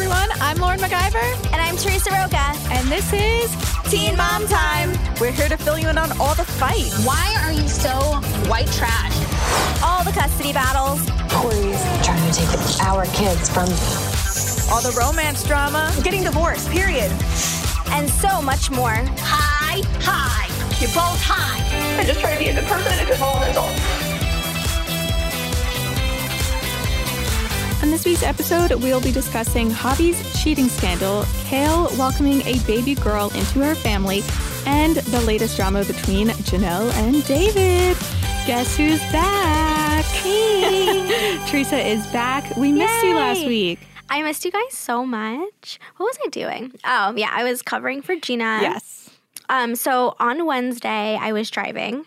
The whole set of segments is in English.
everyone. I'm Lauren MacGyver. And I'm Teresa Roca. And this is Teen Mom Time. We're here to fill you in on all the fight. Why are you so white trash? All the custody battles. Corey's trying to take our kids from me. All the romance drama. Getting divorced, period. And so much more. Hi, hi. You're both high. I just try to be a good person and a good role model. On this week's episode, we'll be discussing Javi's cheating scandal, Kail welcoming a baby girl into her family, and the latest drama between Jenelle and David. Guess who's back? Hey! Teresa is back. We missed you last week. I missed you guys so much. What was I doing? Oh, yeah, I was covering for Gina. Yes. Um, so on Wednesday, I was driving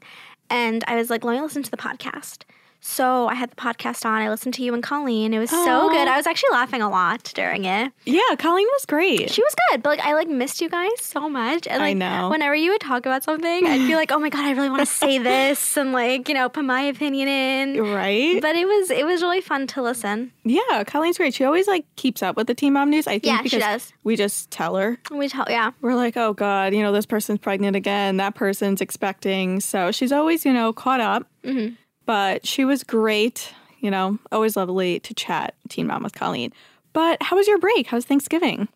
and I was like, let me listen to the podcast. So I had the podcast on. I listened to you and Colleen. It was so good. I was actually laughing a lot during it. Yeah, Colleen was great. She was good, but like I like missed you guys so much. And I like know. whenever you would talk about something, I'd be like, oh my god, I really want to say this and like you know put my opinion in. right? But it was it was really fun to listen. yeah, Colleen's great. She always like keeps up with the Teen Mom news. I think Yeah, she because does. we just tell her. We tell yeah. We're like, oh God, you know, this person's pregnant again. That person's expecting. So she's always, you know, caught up. Mm-hmm. But she was great. You know, always lovely to chat Teen Mom with Colleen. But how was your break? How was Thanksgiving?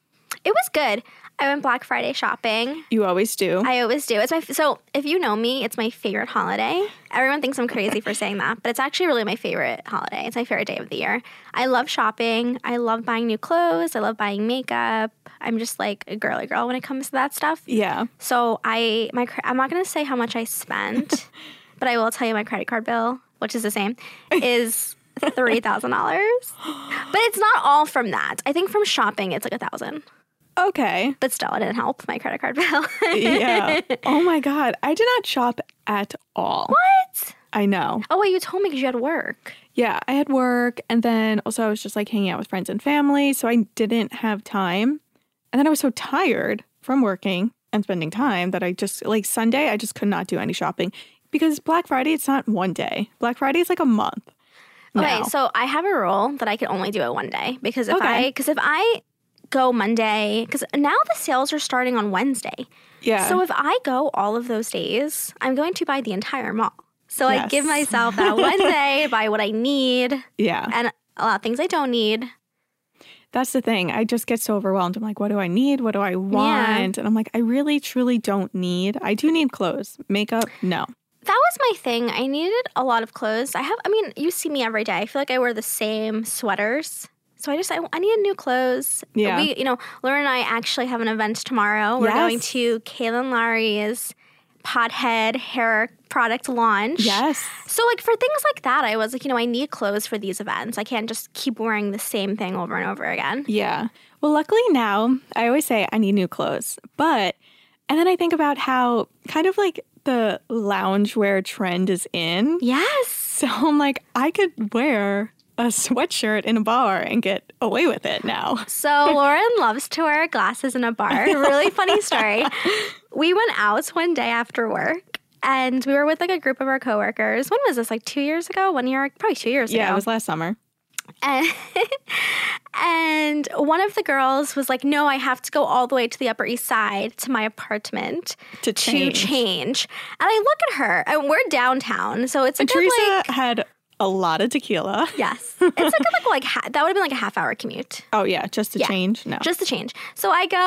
It was good. I went Black Friday shopping. You always do. I always do. It's my so if you know me, it's my favorite holiday. Everyone thinks I'm crazy for saying that, but it's actually really my favorite holiday. It's my favorite day of the year. I love shopping. I love buying new clothes. I love buying makeup. I'm just like a girly girl when it comes to that stuff. yeah. So I my I'm not gonna say how much I spent, but I will tell you my credit card bill, which is the same, is three thousand dollars. But it's not all from that. I think from shopping it's like a thousand. Okay. But still, it didn't help my credit card bill. Yeah. oh my God. I did not shop at all. what? I know. Oh wait, you told me because you had work. Yeah, I had work and then also I was just like hanging out with friends and family, so I didn't have time. And then I was so tired from working and spending time that I just like Sunday I just could not do any shopping because Black Friday it's not one day. Black Friday is like a month. Okay, now. so I have a rule that I can only do it one day because if Okay. I because if I go Monday because now the sales are starting on Wednesday. yeah. So if I go all of those days, I'm going to buy the entire mall. So I give myself that one day to buy what I need yeah. and a lot of things I don't need. That's the thing. I just get so overwhelmed. I'm like, what do I need? What do I want? And I'm like, I really truly don't need. I do need clothes. Makeup, no. That was my thing. I needed a lot of clothes. I have, I mean, you see me every day. I feel like I wear the same sweaters. So I just, I, I needed new clothes. Yeah. We, you know, Laura and I actually have an event tomorrow. We're going to Kailyn Lowry's Pothead hair product launch. Yes. So, like, for things like that, I was like, you know, I need clothes for these events. I can't just keep wearing the same thing over and over again. Yeah. Well, luckily now, I always say I need new clothes. But, and then I think about how kind of like the loungewear trend is in. Yes. So I'm like, I could wear a sweatshirt in a bar and get away with it now. So Lauren loves to wear glasses in a bar. Really funny story. We went out one day after work and we were with like a group of our coworkers. When was this? Like two years ago? One year? Probably two years Yeah, ago. Yeah, it was last summer. And, and one of the girls was like, No, I have to go all the way to the Upper East Side to my apartment To change. to change. And I look at her and we're downtown. So it's a And good Teresa like had a lot of tequila. Yes. It's like a like, like ha- that would have been like a half hour commute. Oh, yeah, just to Yeah. change? No. Just the change. So I go,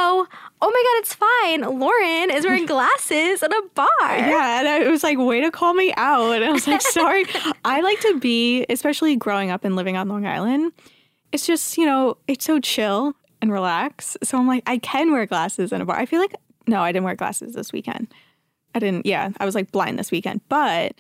oh my God, it's fine. Lauren is wearing glasses at a bar. Yeah, and I was like, way to call me out. And I was like, sorry. I like to be, especially growing up and living on Long Island, it's just, you know, it's so chill and relax. So I'm like, I can wear glasses in a bar. I feel like, no, I didn't wear glasses this weekend. I didn't, yeah, I was like blind this weekend. But,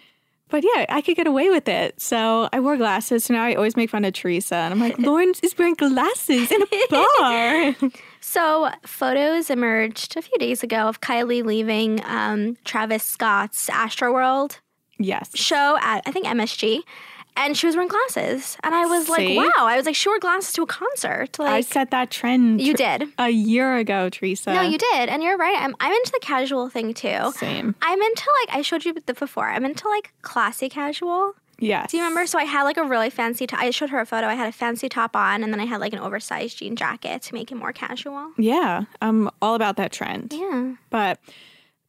but yeah, I could get away with it. So I wore glasses. So now I always make fun of Teresa. And I'm like, Lauren is wearing glasses in a bar. So photos emerged a few days ago of Kylie leaving um, Travis Scott's Astroworld yes. show at, I think, MSG. And she was wearing glasses. And I was See? like, wow. I was like, she wore glasses to a concert. Like, I set that trend. You did. A year ago, Teresa. no, you did. And you're right. I'm, I'm into the casual thing too. Same. I'm into like, I showed you the before, I'm into like classy casual. Yes. Do you remember? So I had like a really fancy top. I showed her a photo. I had a fancy top on, and then I had like an oversized jean jacket to make it more casual. Yeah, I'm all about that trend. Yeah. But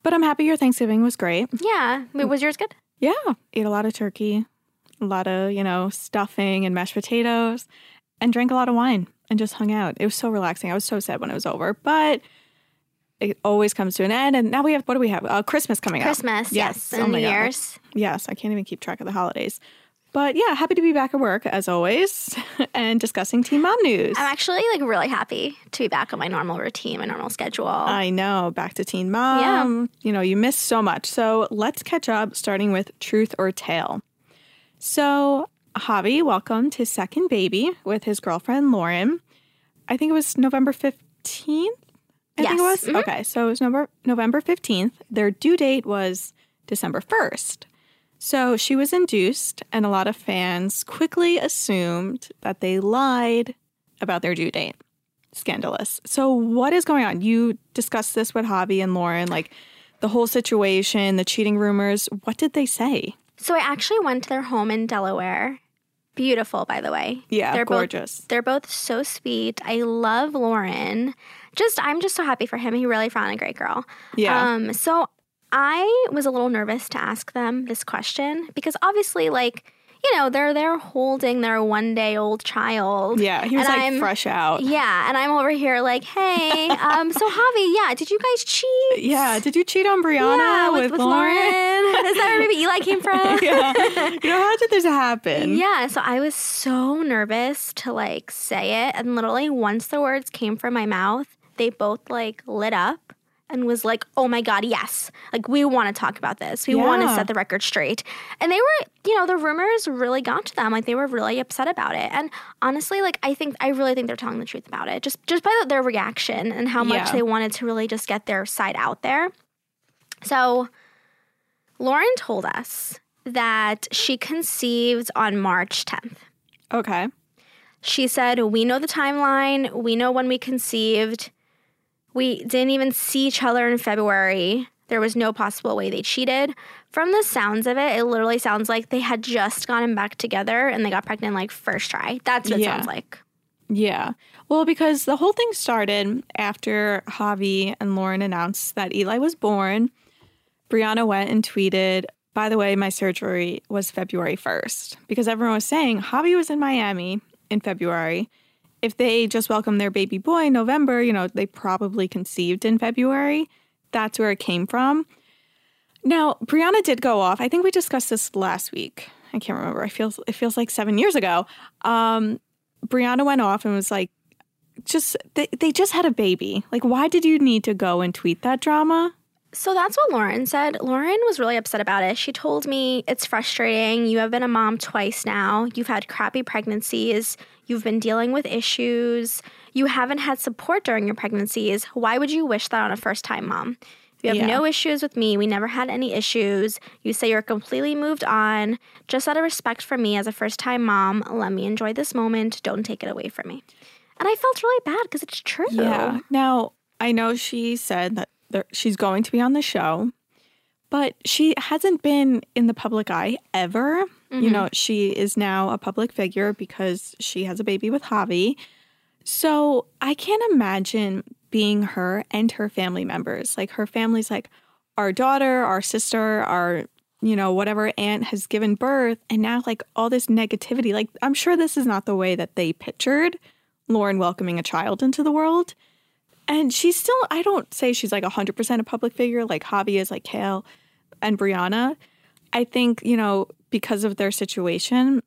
but I'm happy your Thanksgiving was great. Yeah. Wait, was yours good? Yeah, ate a lot of turkey, a lot of, you know, stuffing and mashed potatoes, and drank a lot of wine and just hung out. It was so relaxing. I was so sad when it was over, but it always comes to an end. And now we have, what do we have? Uh, Christmas coming Christmas, up. Christmas, yes, Oh and my New Year's. Yes, I can't even keep track of the holidays. But yeah, happy to be back at work as always and discussing Teen Mom news. I'm actually like really happy to be back on my normal routine, my normal schedule. I know, back to Teen Mom. Yeah. You know, you missed so much. So let's catch up, starting with Truth or Tale. So, Javi welcomed his second baby with his girlfriend, Lauren. I think it was November 15th. I think it was. Yes. Mhm. Okay, so it was November, November 15th. Their due date was December 1st. So she was induced, and a lot of fans quickly assumed that they lied about their due date. Scandalous. So, what is going on? You discussed this with Javi and Lauren, like the whole situation, the cheating rumors. What did they say? So I actually went to their home in Delaware. Beautiful, by the way. Yeah, they're gorgeous. Both, they're both so sweet. I love Lauren. Just I'm just so happy for him. He really found a great girl. Yeah. Um. So I was a little nervous to ask them this question because obviously, like you know, they're they're holding their one day old child. yeah, he was and like I'm- fresh out. Yeah, and I'm over here like, hey, um, so Javi, yeah, did you guys cheat? Yeah, did you cheat on Brianna Yeah, with, Lauren? Is that where maybe Eli came from? yeah. You know, how did this happen? Yeah, so I was so nervous to like say it. And literally, once the words came from my mouth, they both like lit up and was like, oh my God, yes. Like, we want to talk about this. We want to set the record straight. And they were, you know, the rumors really got to them. Like, they were really upset about it. And honestly, like, I think, I really think they're telling the truth about it. Just, just by the, their reaction and how much Yeah. they wanted to really just get their side out there. So, Lauren told us that she conceived on March 10th. Okay. She said, We know the timeline. We know when we conceived. We didn't even see each other in February. There was no possible way they cheated. From the sounds of it, it literally sounds like they had just gotten back together and they got pregnant like first try. That's what it sounds like. Yeah. Well, because the whole thing started after Javi and Lauren announced that Eli was born. Brianna went and tweeted, by the way, my surgery was February 1st, because everyone was saying Javi was in Miami in February. If they just welcomed their baby boy in November, you know, they probably conceived in February. That's where it came from. Now, Brianna did go off. I think we discussed this last week. I can't remember. It feels it feels like seven years ago. Um, Brianna went off and was like, just they, they just had a baby. Like, why did you need to go and tweet that drama? So that's what Lauren said. Lauren was really upset about it. She told me it's frustrating. You have been a mom twice now. You've had crappy pregnancies. You've been dealing with issues. You haven't had support during your pregnancies. Why would you wish that on a first time mom? You have Yeah. no issues with me. We never had any issues. You say you're completely moved on. Just out of respect for me as a first time mom, let me enjoy this moment. Don't take it away from me. And I felt really bad because it's true. Yeah. Now, I know she said that she's going to be on the show, but she hasn't been in the public eye ever. You mm-hmm. know, she is now a public figure because she has a baby with Javi. So I can't imagine being her and her family members. Like her family's like, our daughter, our sister, our, you know, whatever aunt has given birth. And now, like, all this negativity. Like, I'm sure this is not the way that they pictured Lauren welcoming a child into the world. And she's still, I don't say she's like 100% a public figure like Javi is, like Kail and Brianna. I think, you know, because of their situation,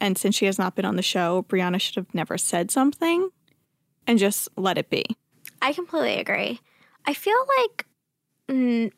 and since she has not been on the show, Brianna should have never said something and just let it be. I completely agree. I feel like mm,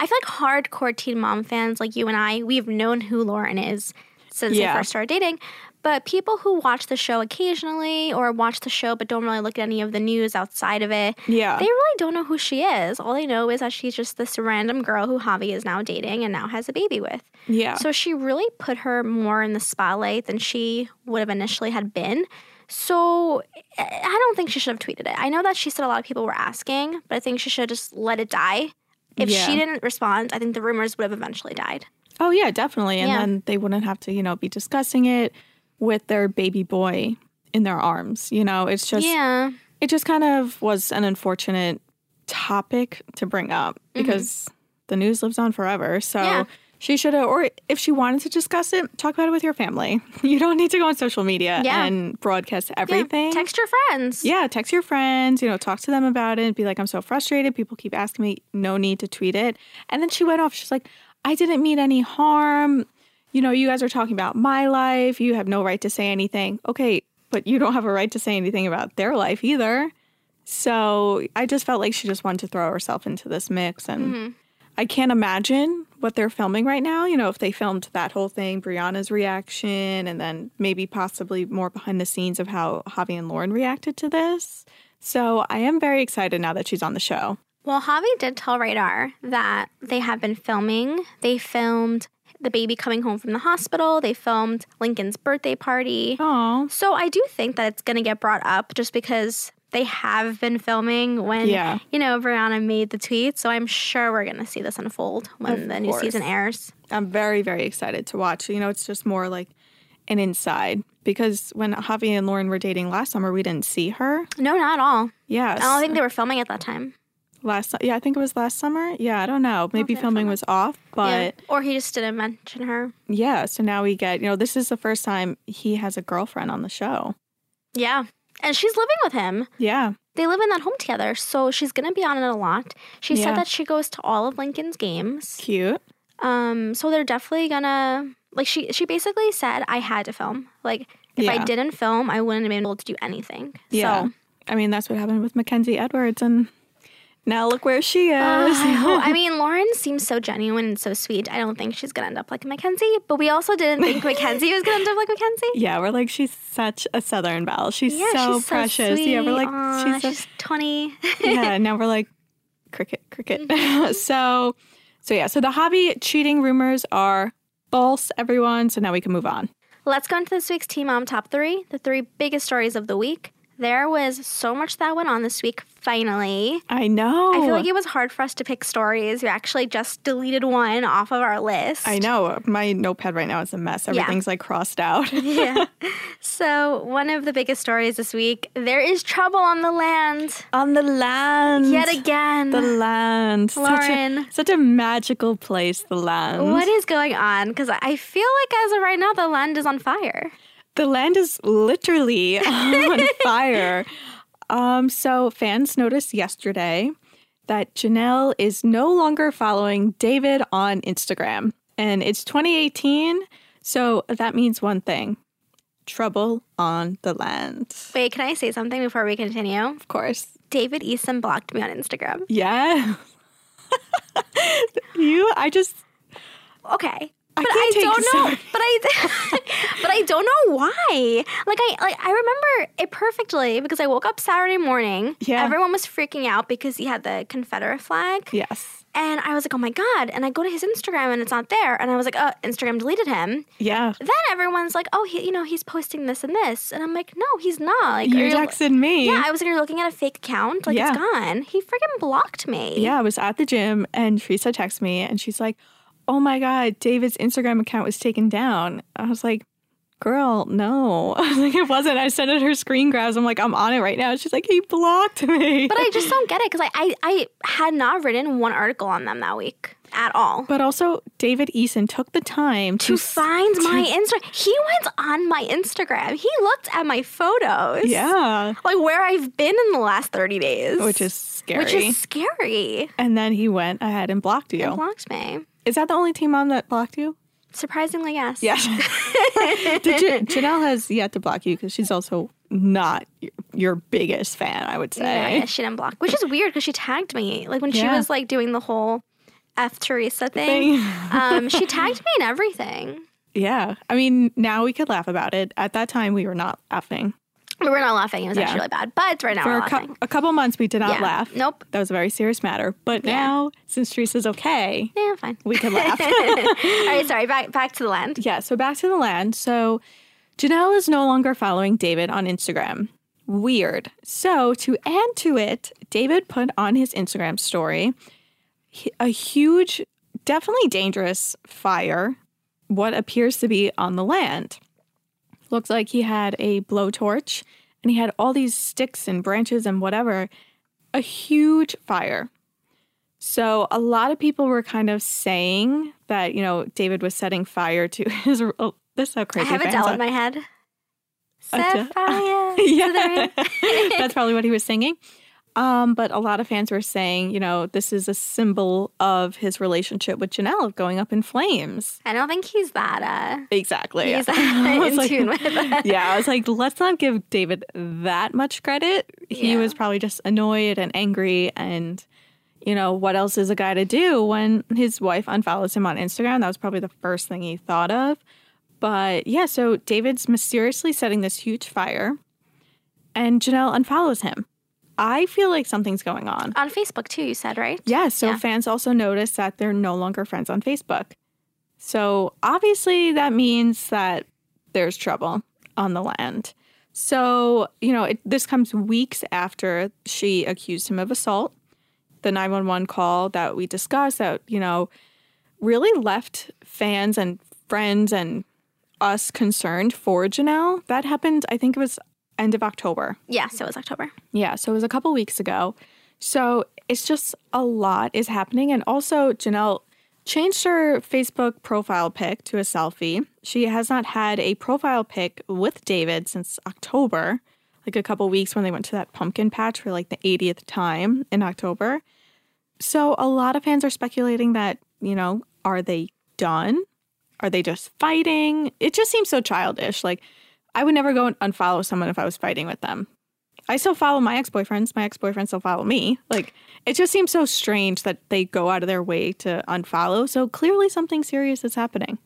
I feel like hardcore Teen Mom fans like you and I, we've known who Lauren is since Yeah. they first started dating. But people who watch the show occasionally or watch the show but don't really look at any of the news outside of it, Yeah. they really don't know who she is. All they know is that she's just this random girl who Javi is now dating and now has a baby with. yeah. So she really put her more in the spotlight than she would have initially had been. So I don't think she should have tweeted it. I know that she said a lot of people were asking, but I think she should have just let it die. If Yeah. she didn't respond, I think the rumors would have eventually died. Oh yeah, definitely. And Yeah. then they wouldn't have to, you know, be discussing it with their baby boy in their arms. You know, it's just yeah. it just kind of was an unfortunate topic to bring up because the news lives on forever. So Mm-hmm. Yeah. she should have, or if she wanted to discuss it, talk about it with your family. You don't need to go on social media Yeah. and broadcast Yeah. everything. Text your friends. Yeah, text your friends, you know, talk to them about it, be like, I'm so frustrated. People keep asking me, no need to tweet it. And then she went off. She's like, I didn't mean any harm. You know, you guys are talking about my life. You have no right to say anything. Okay, but you don't have a right to say anything about their life either. So I just felt like she just wanted to throw herself into this mix. And mm-hmm. I can't imagine what they're filming right now. You know, if they filmed that whole thing, Brianna's reaction, and then maybe possibly more behind the scenes of how Javi and Lauren reacted to this. So I am very excited now that she's on the show. Well, Javi did tell Radar that they have been filming. They filmed the baby coming home from the hospital. They filmed Lincoln's birthday party. Oh, So I do think that it's going to get brought up just because they have been filming when, Yeah. you know, Brianna made the tweet. So I'm sure we're going to see this unfold when Of the new course. season airs. I'm very, very excited to watch. You know, it's just more like an inside because when Javi and Lauren were dating last summer, we didn't see her. No, not at all. Yes. I don't think they were filming at that time. Last yeah, I think it was last summer. Yeah, I don't know. Maybe filming was off, but yeah. Or he just didn't mention her. yeah, so now we get, you know, this is the first time he has a girlfriend on the show. Yeah. And she's living with him. Yeah. They live in that home together. So she's to be on it a lot. She Yeah. said that she goes to all of Lincoln's games. Cute. Um, so they're definitely gonna like she she basically said I had to film. Like if I didn't film, I wouldn't have been able to do anything. Yeah. So I mean, that's what happened with Mackenzie Edwards and now look where she is. Uh, I, I mean, Lauren seems so genuine and so sweet. I don't think she's gonna end up like Mackenzie, but we also didn't think Mackenzie was gonna end up like Mackenzie. yeah, we're like she's such a southern belle. She's Yeah, so she's precious. So yeah, we're like Aw, she's, she's, so, 20. yeah, now we're like cricket, cricket. so so yeah, so the Javi cheating rumors are false, everyone. So now we can move on. Let's go into this week's Teen Mom Top 3, the three biggest stories of the week. There was so much that went on this week, finally. I know. I feel like it was hard for us to pick stories. We actually just deleted one off of our list. I know. My notepad right now is a mess. Everything's like crossed out. yeah. So, one of the biggest stories this week there is trouble on the land On the land. yet again. The land. Such Lauren. a, such a magical place, the land. what is going on? Because I feel like as of right now, the land is on fire. The land is literally on fire. Um, so fans noticed yesterday that Jenelle is no longer following David on Instagram. And it's 2018, so that means one thing. Trouble on the land. Wait, can I say something before we continue? Of course. David Eason blocked me on Instagram. Yeah. you I just Okay. I But I don't know. But I, but I don't know why. Like I, like I remember it perfectly because I woke up Saturday morning. Yeah. Everyone was freaking out because he had the Confederate flag. yes. And I was like, oh my God. And I go to his Instagram and it's not there. And I was like, oh, Instagram deleted him. Yeah. Then everyone's like, oh, he, you know, he's posting this and this. And I'm like, no, he's not. Like, you- texted me. Yeah, I was like, you're looking at a fake account. Like, Yeah. it's gone. He freaking blocked me. Yeah, I was at the gym and Teresa texted me and she's like, Oh my God, David's Instagram account was taken down. I was like, Girl, no. I was like, It wasn't. I sent her her screen grabs. I'm like, I'm on it right now. She's like, He blocked me. But I just don't get it because I, I, I had not written one article on them that week at all. But also, David Eason took the time to, to find my Instagram. He went on my Instagram. He looked at my photos. Yeah, Like where I've been in the last 30 days. which is scary. Which is scary. and then he went ahead and blocked you. Blocked me. Is that the only Teen Mom that blocked you? Surprisingly, yes. Yes. Did you, Jenelle has yet to block you because she's also not your, biggest fan, I would say. yeah, she didn't block, which is weird because she tagged me. Like when she was like doing the whole F Teresa thing, Thing. um, she tagged me in everything. Yeah. I mean, now we could laugh about it. At that time, we were not laughing. We were not laughing. It was Yeah. actually really bad. But right now For we're a, laughing. a couple months, we did not Yeah. laugh. Nope. That was a very serious matter. But Yeah. now, since Teresa's okay, Yeah, fine. we can laugh. All right, sorry. Back back to the land. yeah. So back to the land. So Jenelle is no longer following David on Instagram. Weird. So to add to it, David put on his Instagram story a huge definitely dangerous fire, what appears to be on the land. Looks like he had a blowtorch and he had all these sticks and branches and whatever. A huge fire. So a lot of people were kind of saying that, you know, David was setting fire to his. Oh, this is crazy. I have a are- in my head. Set fire. yeah, that's probably what he was singing. Um, but a lot of fans were saying, you know, this is a symbol of his relationship with Jenelle going up in flames. I don't think he's that uh Exactly. he's I in like- tune with that. yeah, I was like, let's not give David that much credit. He Yeah. was probably just annoyed and angry and you know, what else is a guy to do when his wife unfollows him on Instagram? That was probably the first thing he thought of. But yeah, so David's mysteriously setting this huge fire and Jenelle unfollows him. I feel like something's going on. On Facebook too, you said, right? Yeah, so Yeah. fans also notice that they're no longer friends on Facebook. So obviously that means that there's trouble on the land. So, you know, it, this comes weeks after she accused him of assault. The 911 call that we discussed that, you know, really left fans and friends and us concerned for Jenelle. That happened, I think it was end of October. Yeah, so it was October. Yeah, so it was a couple weeks ago. So it's just a lot is happening. And also, Jenelle changed her Facebook profile pic to a selfie. She has not had a profile pic with David since October, like a couple weeks when they went to that pumpkin patch for like the 80th time in October. So a lot of fans are speculating that, you know, are they done? Are they just fighting? It just seems so childish. Like, I would never go and unfollow someone if I was fighting with them. I still follow my ex boyfriends. My ex boyfriends still follow me. Like, it just seems so strange that they go out of their way to unfollow. So clearly, something serious is happening.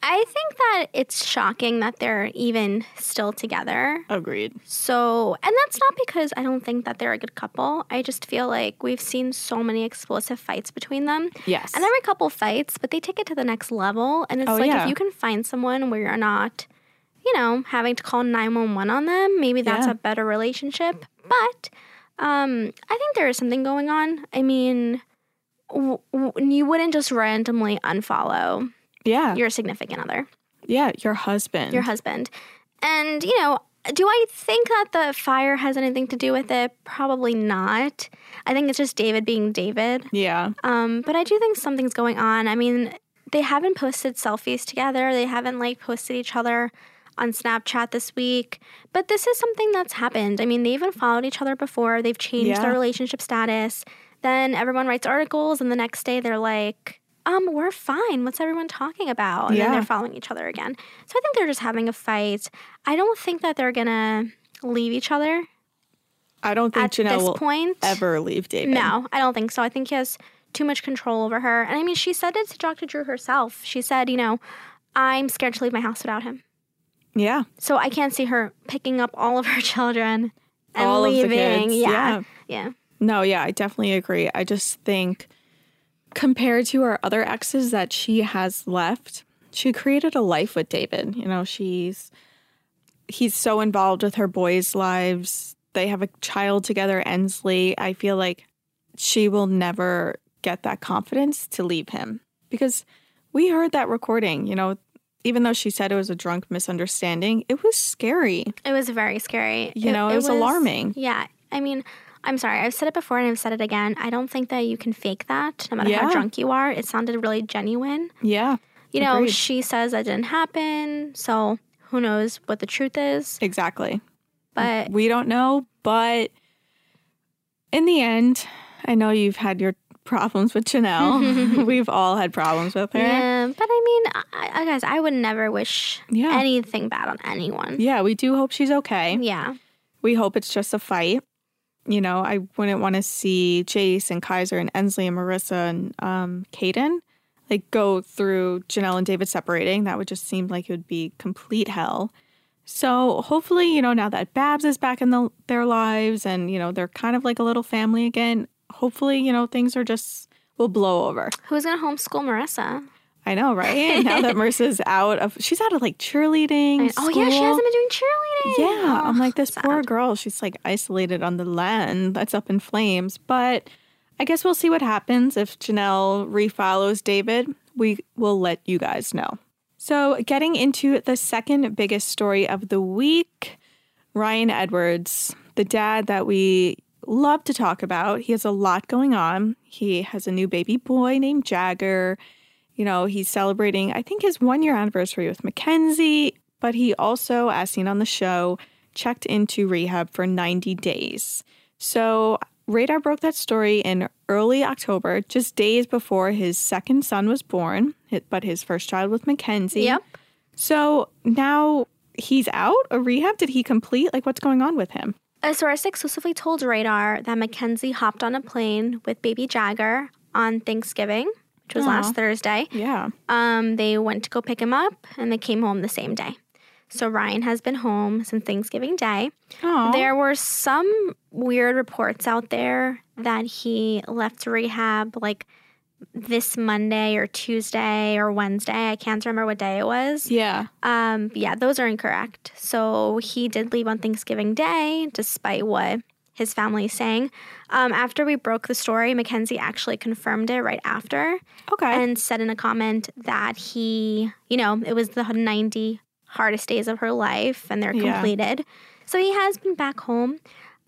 I think that it's shocking that they're even still together. Agreed. So, and that's not because I don't think that they're a good couple. I just feel like we've seen so many explosive fights between them. Yes. And every couple fights, but they take it to the next level. And it's Oh, like yeah. if you can find someone where you're not, you know, having to call 911 on them, maybe that's Yeah. a better relationship. But um, I think there is something going on. I mean, w- w- you wouldn't just randomly unfollow Yeah. your significant other yeah. Your husband. your husband. And, you know, do I think that the fire has anything to do with it? Probably not. I think it's just David being David. yeah. Um, but I do think something's going on. I mean, they haven't posted selfies together, they haven't like posted each other on Snapchat this week. But this is something that's happened. I mean, they even followed each other before, they've changed Yeah. their relationship status. Then everyone writes articles, and the next day they're like, um, we're fine. What's everyone talking about? And then they're following each other again. So I think they're just having a fight. I don't think that they're gonna leave each other I don't think at Jenelle this will point. ever leave David. No, I don't think so. I think he has too much control over her. And I mean, she said it to Dr. Drew herself. She said, you know, I'm scared to leave my house without him. Yeah. So I can't see her picking up all of her children and All of the leaving. kids, Yeah. yeah. yeah. No, yeah, I definitely agree. I just think compared to her other exes that she has left, she created a life with David. You know, she's he's so involved with her boys' lives. They have a child together, Ensley. I feel like she will never get that confidence to leave him because we heard that recording, you know, even though she said it was a drunk misunderstanding, it was scary. It was very scary. You know, it was alarming. Yeah. I mean, I'm sorry. I've said it before and I've said it again. I don't think that you can fake that no matter how drunk you are. It sounded really genuine. Yeah. You know, Agreed. she says that didn't happen. So who knows what the truth is. Exactly. But we don't know, but in the end, I know you've had your problems with Jenelle. We've all had problems with her. Yeah, but I mean, I, I guys, I would never wish Yeah. anything bad on anyone. Yeah, we do hope she's okay. Yeah, We hope it's just a fight. You know, I wouldn't want to see Jace and Kaiser and Ensley and Marissa and um, Kaden like go through Jenelle and David separating. That would just seem like it would be complete hell. So hopefully, you know, now that Babs is back in the, their lives and, you know, they're kind of like a little family again, hopefully, you know, things are just will blow over. who's gonna homeschool Marissa? I know, right? now that Marissa's out of, she's out of like cheerleading. Oh yeah, she hasn't been doing cheerleading. Yeah, I'm Oh, like this sad. poor girl. She's like isolated on the land that's up in flames. But I guess we'll see what happens if Jenelle refollows David. We will let you guys know. So, getting into the second biggest story of the week Ryan Edwards, the dad that we love to talk about. He has a lot going on. He has a new baby boy named Jagger. You know, he's celebrating, I think, his one year anniversary with Mackenzie, but he also, as seen on the show, checked into rehab for 90 days. So, Radar broke that story in early October, just days before his second son was born, but his first child with Mackenzie. Yep. So now he's out of rehab. Did he complete? Like, what's going on with him? A source exclusively told Radar that Mackenzie hopped on a plane with baby Jagger on Thanksgiving, which was Aw. last Thursday. Yeah. Um, they went to go pick him up and they came home the same day. So Ryan has been home since Thanksgiving Day. Oh, There were some weird reports out there that he left rehab like this Monday or Tuesday or Wednesday. I can't remember what day it was. yeah. Um, yeah, those are incorrect. So he did leave on Thanksgiving Day, despite what his family is saying. Um, after we broke the story, Mackenzie actually confirmed it right after Okay. and said in a comment that he, you know, it was the 90 hardest days of her life and they're Yeah. completed. So he has been back home.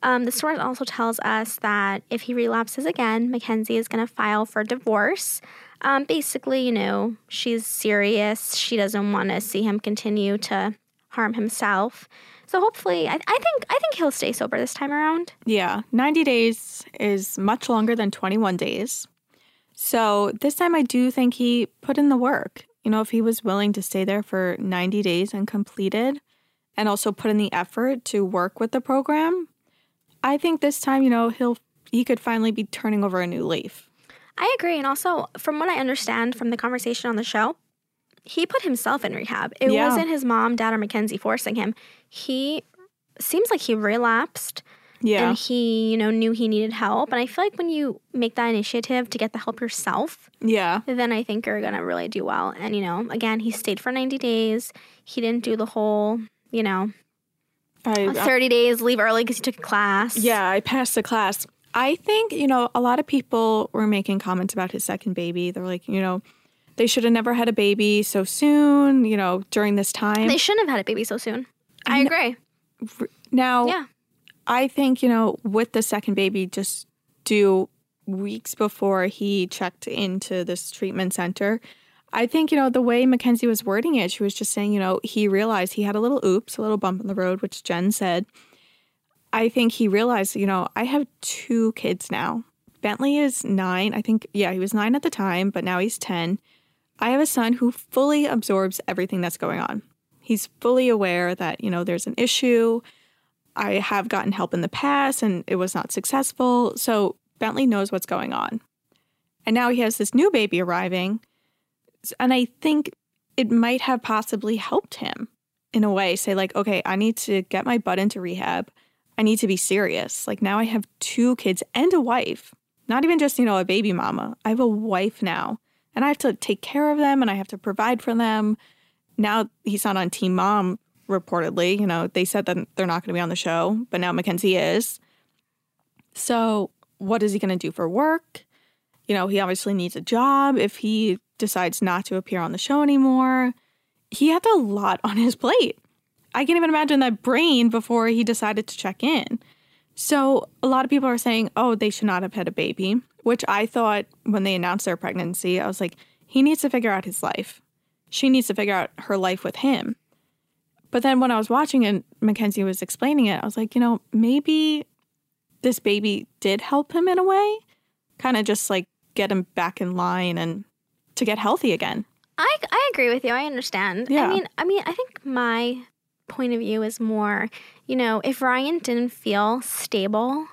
Um, the source also tells us that if he relapses again, Mackenzie is going to file for divorce. Um, basically, you know, she's serious. She doesn't want to see him continue to harm himself. So hopefully, I, I think I think he'll stay sober this time around. yeah. 90 days is much longer than 21 days. So this time I do think he put in the work. You know, if he was willing to stay there for 90 days and completed and also put in the effort to work with the program, I think this time, you know, he'll he could finally be turning over a new leaf. I agree, and also from what I understand from the conversation on the show, he put himself in rehab. It Yeah. wasn't his mom, dad, or Mackenzie forcing him. He seems like he relapsed Yeah. and he, you know, knew he needed help. And I feel like when you make that initiative to get the help yourself, yeah. then I think you're gonna really do well. And you know, again, he stayed for 90 days. He didn't do the whole, you know, I, I- 30 days leave early because he took a class. Yeah, I passed the class. I think, you know, a lot of people were making comments about his second baby. They're like, you know, they should have never had a baby so soon, you know, during this time. They shouldn't have had a baby so soon. I agree. now, Yeah. I think, you know, with the second baby, just do weeks before he checked into this treatment center. I think, you know, the way Mackenzie was wording it, she was just saying, you know, he realized he had a little oops, a little bump in the road, which Jen said. I think he realized, you know, I have two kids now. Bentley is nine. I think, yeah, he was nine at the time, but now he's 10. I have a son who fully absorbs everything that's going on. He's fully aware that, you know, there's an issue. I have gotten help in the past and it was not successful. So Bentley knows what's going on. And now he has this new baby arriving. And I think it might have possibly helped him in a way say, like, okay, I need to get my butt into rehab. I need to be serious. Like now I have two kids and a wife, not even just, you know, a baby mama. I have a wife now and I have to take care of them and I have to provide for them. Now he's not on Teen Mom, reportedly. You know, they said that they're not going to be on the show, but now Mackenzie is. So what is he going to do for work? You know, he obviously needs a job if he decides not to appear on the show anymore. He had a lot on his plate. I can't even imagine that brain before he decided to check in. So a lot of people are saying, oh, they should not have had a baby, which I thought when they announced their pregnancy, I was like, he needs to figure out his life. She needs to figure out her life with him. But then when I was watching and Mackenzie was explaining it, I was like, you know, maybe this baby did help him in a way, kind of just like get him back in line and to get healthy again. I, I agree with you. I understand. Yeah. I mean, I mean, I think my point of view is more, you know, if Ryan didn't feel stable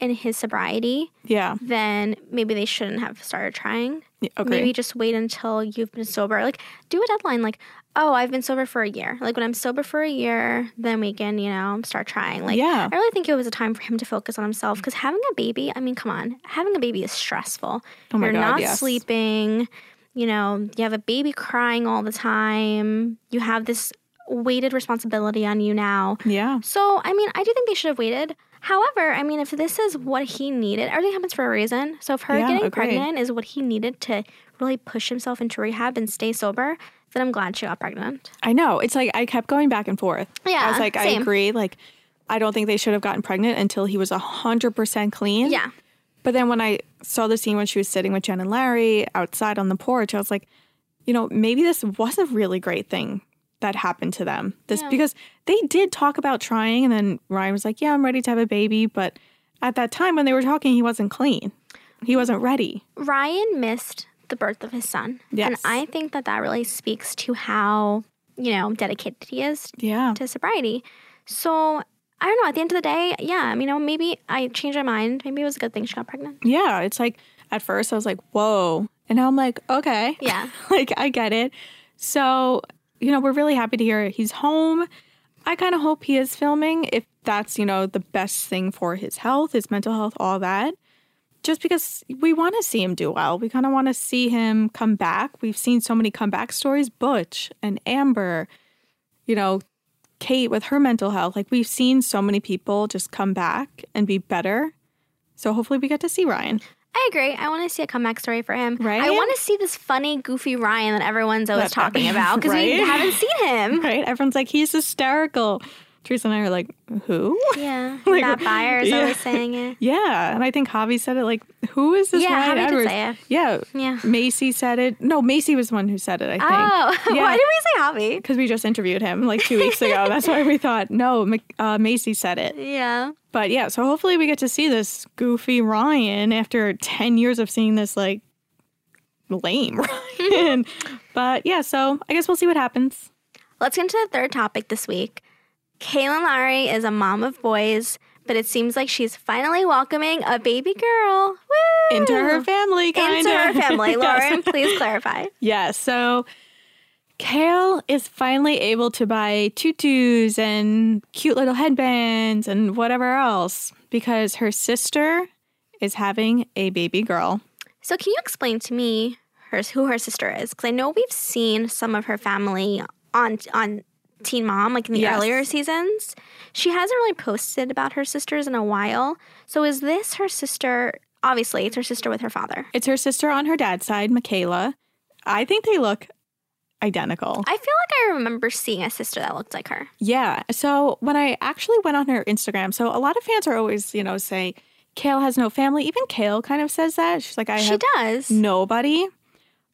in his sobriety, Yeah. then maybe they shouldn't have started trying. Yeah, Agree. Maybe just wait until you've been sober. Like, do a deadline. Like, oh, I've been sober for a year. Like, when I'm sober for a year, then we can, you know, start trying. Like, Yeah. I really think it was a time for him to focus on himself because having a baby, I mean, come on, having a baby is stressful. Oh my You're God, not yes. sleeping. You know, you have a baby crying all the time. You have this weighted responsibility on you now. yeah. So, I mean, I do think they should have waited. However, I mean, if this is what he needed, everything happens for a reason. So if her Yeah, getting agree. pregnant is what he needed to really push himself into rehab and stay sober, then I'm glad she got pregnant. I know. It's like I kept going back and forth. Yeah. I was like, I agree. Like, I don't think they should have gotten pregnant until he was 100% clean. Yeah. But then when I saw the scene when she was sitting with Jen and Larry outside on the porch, I was like, you know, maybe this was a really great thing that happened to them. This because they did talk about trying and then Ryan was like, "Yeah, I'm ready to have a baby," but at that time when they were talking, he wasn't clean. He wasn't ready. Ryan missed the birth of his son. And I think that that really speaks to how, you know, dedicated he is Yeah. to sobriety. So I don't know. At the end of the day, yeah, you know, maybe I changed my mind. Maybe it was a good thing she got pregnant. Yeah, it's like at first I was like, "Whoa." And now I'm like, "Okay." Yeah. like I get it. So, you know, we're really happy to hear he's home. I kind of hope he is filming if that's, you know, the best thing for his health, his mental health, all that. Just because we want to see him do well. We kind of want to see him come back. We've seen so many comeback stories Butch and Amber, you know, Kate with her mental health. Like we've seen so many people just come back and be better. So hopefully we get to see Ryan. I agree. I want to see a comeback story for him. Right? I want to see this funny, goofy Ryan that everyone's always That- talking about because we haven't seen him. Right? Everyone's like, he's hysterical. Teresa and I are like, who? Yeah. Like, Matt Byers yeah. always saying it. Yeah, and I think Javi said it like, who is this Yeah, Ryan Javi did Edwards? say it. Yeah, Yeah. Maci said it. No, Maci was the one who said it. I think. Oh, Yeah. why did we say Javi? Because we just interviewed him like two weeks ago. That's why we thought no, uh, Maci said it. Yeah. But yeah, so hopefully we get to see this goofy Ryan after ten years of seeing this like lame Ryan. but yeah, so I guess we'll see what happens. Let's get into the third topic this week. Kailyn Lowry is a mom of boys, but it seems like she's finally welcoming a baby girl Woo! Into her family, kind Into her family. Yes. Lauren, please clarify. Yeah, so Kail is finally able to buy tutus and cute little headbands and whatever else because her sister is having a baby girl. So, can you explain to me her, who her sister is? Because I know we've seen some of her family on on Teen Mom, like in the Yes. earlier seasons. She hasn't really posted about her sisters in a while. So, is this her sister? Obviously, it's her sister with her father. It's her sister on her dad's side, Michaela. I think they look identical. I feel like I remember seeing a sister that looked like her. Yeah. So when I actually went on her Instagram, so a lot of fans are always, you know, saying Kail has no family. Even Kail kind of says that. She's like, I She have does. nobody.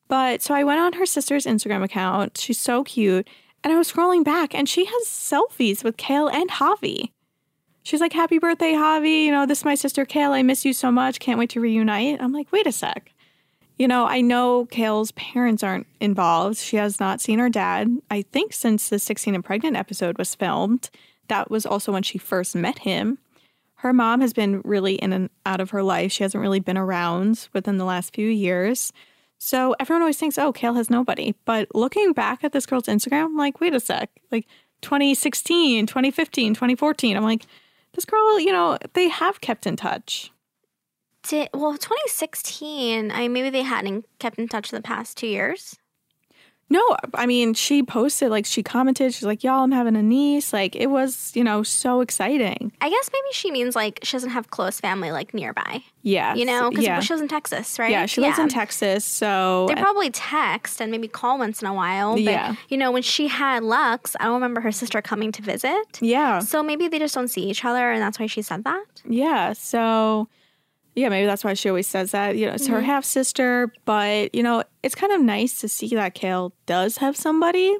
But so I went on her sister's Instagram account. She's so cute. And I was scrolling back and she has selfies with Kail and Javi. She's like, Happy birthday, Javi. You know, this is my sister Kail. I miss you so much. Can't wait to reunite. I'm like, wait a sec. You know, I know Kail's parents aren't involved. She has not seen her dad, I think, since the 16 and pregnant episode was filmed. That was also when she first met him. Her mom has been really in and out of her life. She hasn't really been around within the last few years. So everyone always thinks, oh, Kail has nobody. But looking back at this girl's Instagram, like, wait a sec. Like 2016, 2015, 2014, I'm like, this girl, you know, they have kept in touch. Did, well, 2016. I maybe they hadn't kept in touch in the past two years. No, I mean, she posted, like, she commented, she's like, y'all, I'm having a niece. Like, it was, you know, so exciting. I guess maybe she means like she doesn't have close family like nearby. Yeah. You know, because yeah. she lives in Texas, right? yeah, she lives in Texas. So, They probably text and maybe call once in a while. But, Yeah. You know, when she had Lux, I don't remember her sister coming to visit. yeah. So maybe they just don't see each other, and that's why she said that. Yeah. So, yeah, maybe that's why she always says that. You know, it's her mm-hmm. half sister, but, you know, it's kind of nice to see that Kail does have somebody.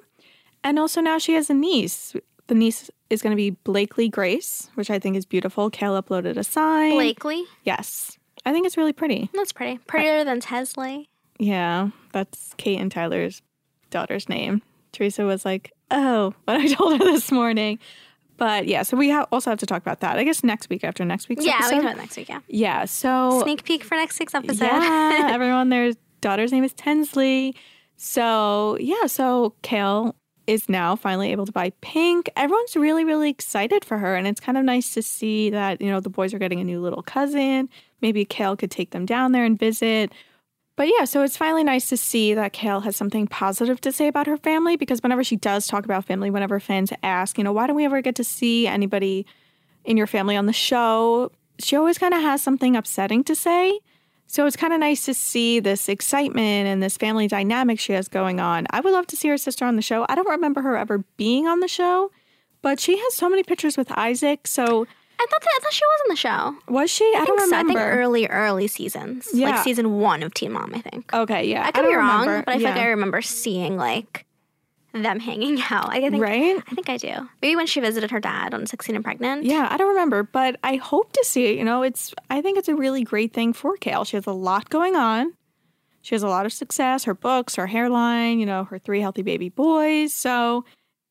And also now she has a niece. The niece is going to be Blakely Grace, which I think is beautiful. Kail uploaded a sign. Blakely, Yes. I think it's really pretty. that's pretty. Prettier than Tesley. Yeah. That's Kate and Tyler's daughter's name. Teresa was like, oh, when I told her this morning. But yeah, so we ha- also have to talk about that. I guess next week after next week's Yeah, we episode. can do it next week. Yeah. Yeah. So Sneak peek for next week's episode. yeah, everyone, their daughter's name is Tensley. So yeah, so Kail is now finally able to buy pink. Everyone's really, really excited for her, and it's kind of nice to see that you know the boys are getting a new little cousin. Maybe Kail could take them down there and visit. But yeah, so it's finally nice to see that Kail has something positive to say about her family because whenever she does talk about family, whenever fans ask, you know, why don't we ever get to see anybody, in your family on the show, she always kind of has something upsetting to say. So it's kind of nice to see this excitement and this family dynamic she has going on. I would love to see her sister on the show. I don't remember her ever being on the show, but she has so many pictures with Isaac. So I thought that, I thought she was in the show. was she? I, don't think so. I think early, early seasons. Yeah. Like season one of Teen Mom, I think. okay, yeah. I could don't be wrong, remember. but I feel like I remember seeing like them hanging out. I think Right? I think I do. Maybe when she visited her dad on 16 and Pregnant. Yeah, I don't remember, but I hope to see it. You know, it's I think it's a really great thing for Kail. She has a lot going on. She has a lot of success, her books, her hairline, you know, her three healthy baby boys. So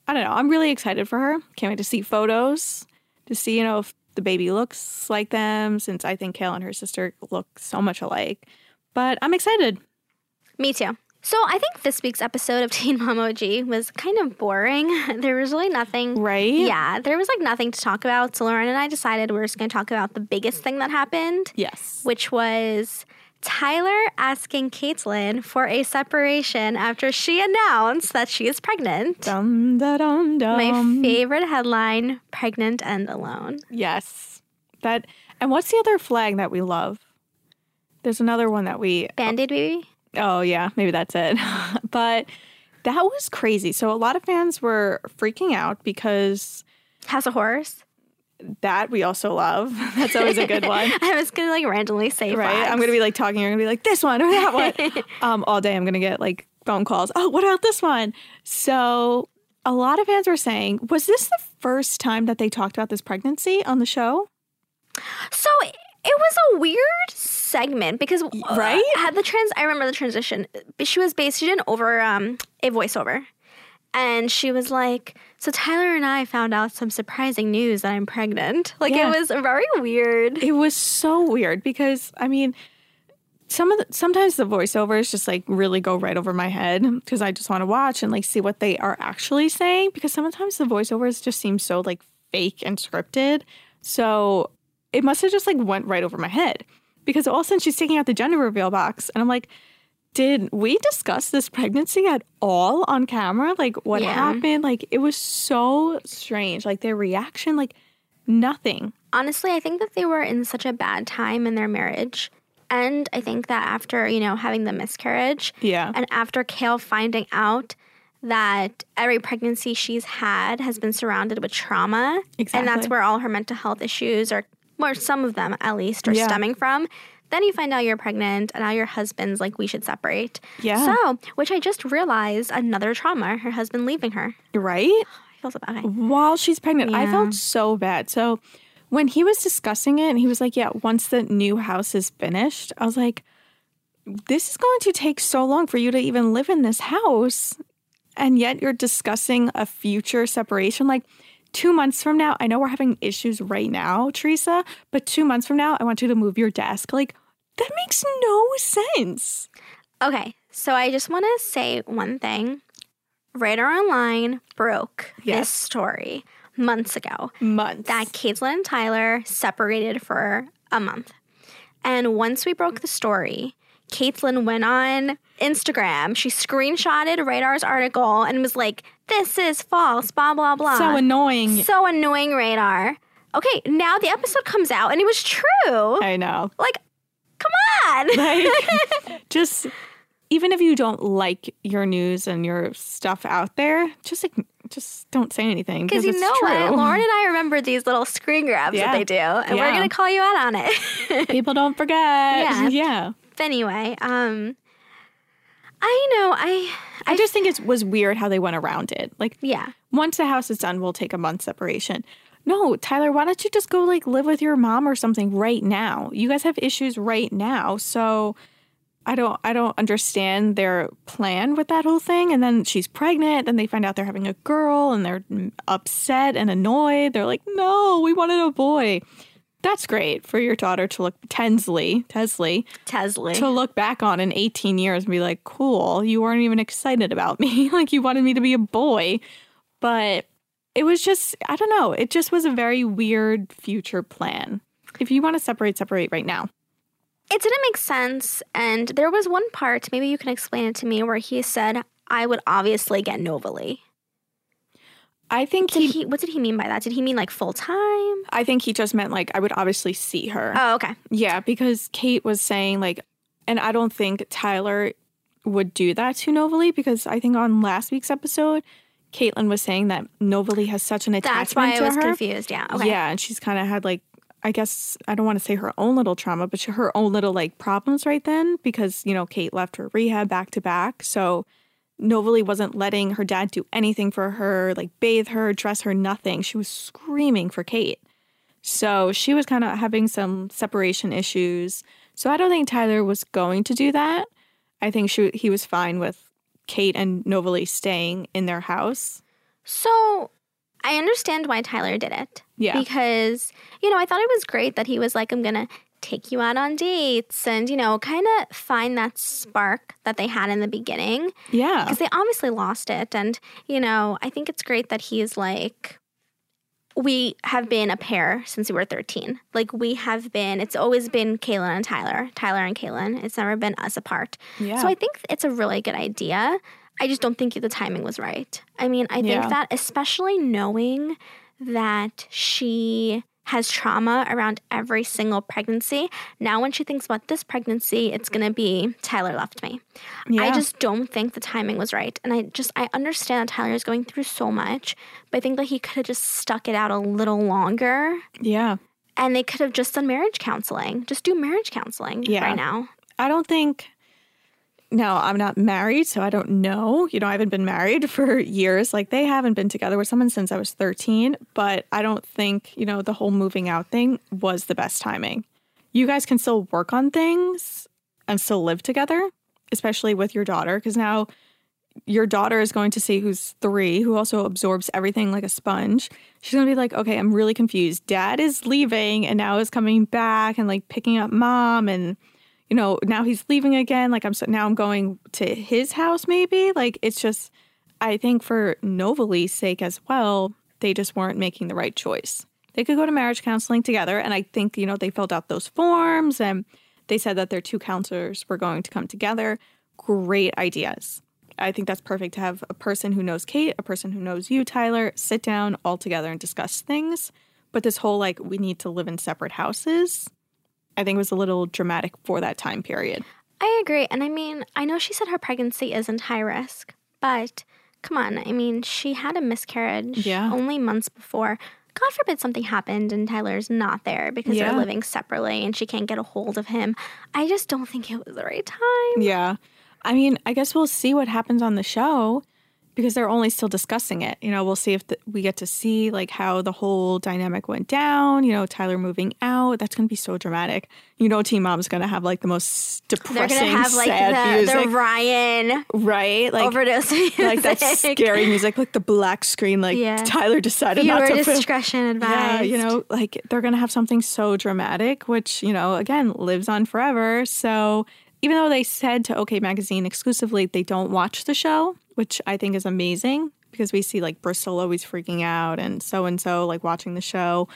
I don't know. I'm really excited for her. Can't wait to see photos, to see, you know, if the baby looks like them, since I think Kail and her sister look so much alike. But I'm excited. Me too. So I think this week's episode of Teen Mom OG was kind of boring. There was really nothing. Right? Yeah, there was like nothing to talk about. So Lauren and I decided we are just going to talk about the biggest thing that happened, Yes. which was Tyler asking Catelynn for a separation after she announced that she is pregnant. Dum da dum dum. My favorite headline: pregnant and alone. Yes. That and what's the other flag that we love? There's another one that we Band-aid baby. Oh yeah, maybe that's it. but that was crazy. So a lot of fans were freaking out because House of Horrors. That we also love. That's always a good one. I was gonna like randomly say Right? flags. I'm gonna be like talking, you're gonna be like this one or that one. um, all day I'm gonna get like phone calls. Oh, what about this one? So a lot of fans were saying, was this the first time that they talked about this pregnancy on the show? So it was a weird segment because uh, right? had the trans. I remember the transition. She was based she did over um, a voiceover, and she was like, "So Tyler and I found out some surprising news that I'm pregnant." Like Yeah. it was very weird. It was so weird because I mean, some of the sometimes the voiceovers just like really go right over my head because I just want to watch and like see what they are actually saying because sometimes the voiceovers just seem so like fake and scripted. So it must have just like went right over my head because all of a sudden she's taking out the gender reveal box and I'm like, did we discuss this pregnancy at all on camera? Like what Yeah. happened? Like it was so strange. Like their reaction, like nothing. Honestly, I think that they were in such a bad time in their marriage. And I think that after, you know, having the miscarriage, Yeah. and after Kale finding out that every pregnancy she's had has been surrounded with trauma, exactly. and that's where all her mental health issues, or or some of them at least, are Yeah. stemming from. Then you find out you're pregnant, and now your husband's like, we should separate. Yeah. So, which I just realized another trauma: her husband leaving her. right? I feel so bad. While she's pregnant. I felt so bad. So when he was discussing it and he was like, Yeah, once the new house is finished, I was like, This is going to take so long for you to even live in this house. And yet you're discussing a future separation. Like two months from now, I know we're having issues right now, Teresa, but two months from now, I want you to move your desk. Like, that makes no sense. Okay, so I just want to say one thing. Radar Online broke this story months ago. Months. that Catelynn and Tyler separated for a month. And once we broke the story, Catelynn went on Instagram. She screenshotted Radar's article and was like, This is false, blah, blah, blah. so annoying. So annoying, Radar. Okay, now the episode comes out and it was true. I know. Like, come on. like just even if you don't like your news and your stuff out there, just like just don't say anything Because you it's know true. what? Lauren and I remember these little screen grabs Yeah. that they do, and we're going to call you out on it. People don't forget. Yeah. yeah. Anyway, um, I know, I, I just think it was weird how they went around it. Like yeah. once the house is done, we'll take a month separation. No, Tyler, why don't you just go like live with your mom or something right now? You guys have issues right now. So I don't I don't understand their plan with that whole thing. And then she's pregnant, then they find out they're having a girl and they're upset and annoyed. They're like, "No, we wanted a boy." That's great for your daughter to look Tensley, Tesley, Tesla. to look back on in 18 years and be like, "Cool, you weren't even excited about me. like you wanted me to be a boy." But it was just I don't know, it just was a very weird future plan. If you want to separate, separate right now. It didn't make sense. And there was one part, maybe you can explain it to me, where he said, I would obviously get Novalee. I think Did he, he? What did he mean by that? Did he mean like full time? I think he just meant like I would obviously see her. Oh, okay. Yeah, because Kate was saying like, and I don't think Tyler would do that to Novalee because I think on last week's episode, Catelynn was saying that Novalee has such an attachment That's why I to was her. confused. Yeah. Okay. Yeah, and she's kind of had like, I guess I don't want to say her own little trauma, but she, her own little like problems right then because you know Kate left her rehab back to back, so Novalee wasn't letting her dad do anything for her, like bathe her, dress her, nothing. She was screaming for Kate. So she was kind of having some separation issues. So I don't think Tyler was going to do that. I think she he was fine with Kate and Novalee staying in their house. So I understand why Tyler did it. Yeah. Because, you know, I thought it was great that he was like, I'm going to take you out on dates and, you know, kind of find that spark that they had in the beginning. Yeah. Because they obviously lost it. And, you know, I think it's great that he's like, we have been a pair since we were 13. Like, we have been, it's always been Kaylin and Tyler, Tyler and Kaylin. It's never been us apart. Yeah. So I think it's a really good idea. I just don't think the timing was right. I mean, I think Yeah. that especially knowing that she has trauma around every single pregnancy. Now, when she thinks about this pregnancy, it's going to be Tyler left me. I just don't think the timing was right. And I just, I understand that Tyler is going through so much, but I think that he could have just stuck it out a little longer yeah. and they could have just done marriage counseling. Just do marriage counseling Yeah. right now. I don't think. No, I'm not married, so I don't know. You know, I haven't been married for years. Like, they haven't been together with someone since I was 13. But I don't think, you know, the whole moving out thing was the best timing. You guys can still work on things and still live together, especially with your daughter, because now your daughter is going to see who's three, who also absorbs everything like a sponge. She's gonna be like, okay, I'm really confused. Dad is leaving and now is coming back and like picking up mom and you know now he's leaving again. Like I'm so now I'm going to his house maybe. Like it's just I think for Novalee's sake as well, they just weren't making the right choice. They could go to marriage counseling together, and I think you know they filled out those forms and they said that their two counselors were going to come together. Great ideas. I think that's perfect to have a person who knows Kate, a person who knows you, Tyler, sit down all together and discuss things. But this whole like we need to live in separate houses, I think it was a little dramatic for that time period. I agree. And I mean, I know she said her pregnancy isn't high risk, but come on. I mean, she had a miscarriage Yeah. only months before. God forbid something happened and Tyler's not there because Yeah. they're living separately and she can't get a hold of him. I just don't think it was the right time. Yeah. I mean, I guess we'll see what happens on the show because they're only still discussing it. You know, we'll see if the, we get to see like how the whole dynamic went down, you know, Tyler moving out. That's going to be so dramatic. You know, Teen Mom's going to have like the most They're depressing, gonna have like sad the, music. the Ryan right? Like overdose music. like that scary music, like the black screen, like Yeah. Tyler decided not Viewer to film. discretion advised. Yeah, you know, like they're gonna have something so dramatic, which you know, again, lives on forever. So even though they said to OK Magazine exclusively they don't watch the show, which I think is amazing because we see like Bristol always freaking out and so and so like watching the show.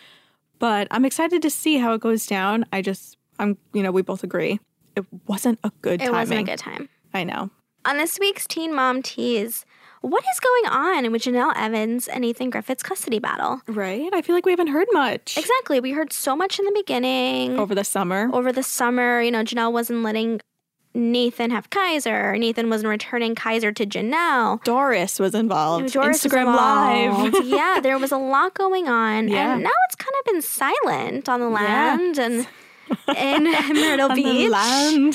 But I'm excited to see how it goes down. I just, I'm, you know, we both agree it wasn't a good time. it wasn't a good time. I know. On this week's Teen Mom Tease, what is going on with Jenelle Evans and Nathan Griffith's custody battle? Right? I feel like we haven't heard much Exactly. We heard so much in the beginning. over the summer. Over the summer, you know, Jenelle wasn't letting Nathan have Kaiser. Nathan wasn't returning Kaiser to Jenelle. Doris was involved. Doris was Instagram involved. Live. yeah, there was a lot going on. Yeah. And now it's kind of been silent on the land and in Myrtle Beach. land.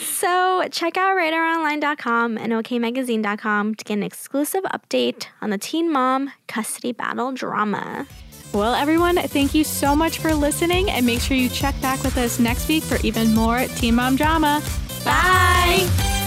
So check out RadarOnline.com and OKMagazine.com to get an exclusive update on the Teen Mom custody battle drama. well, everyone, thank you so much for listening, and make sure you check back with us next week for even more Teen Mom drama. Bye.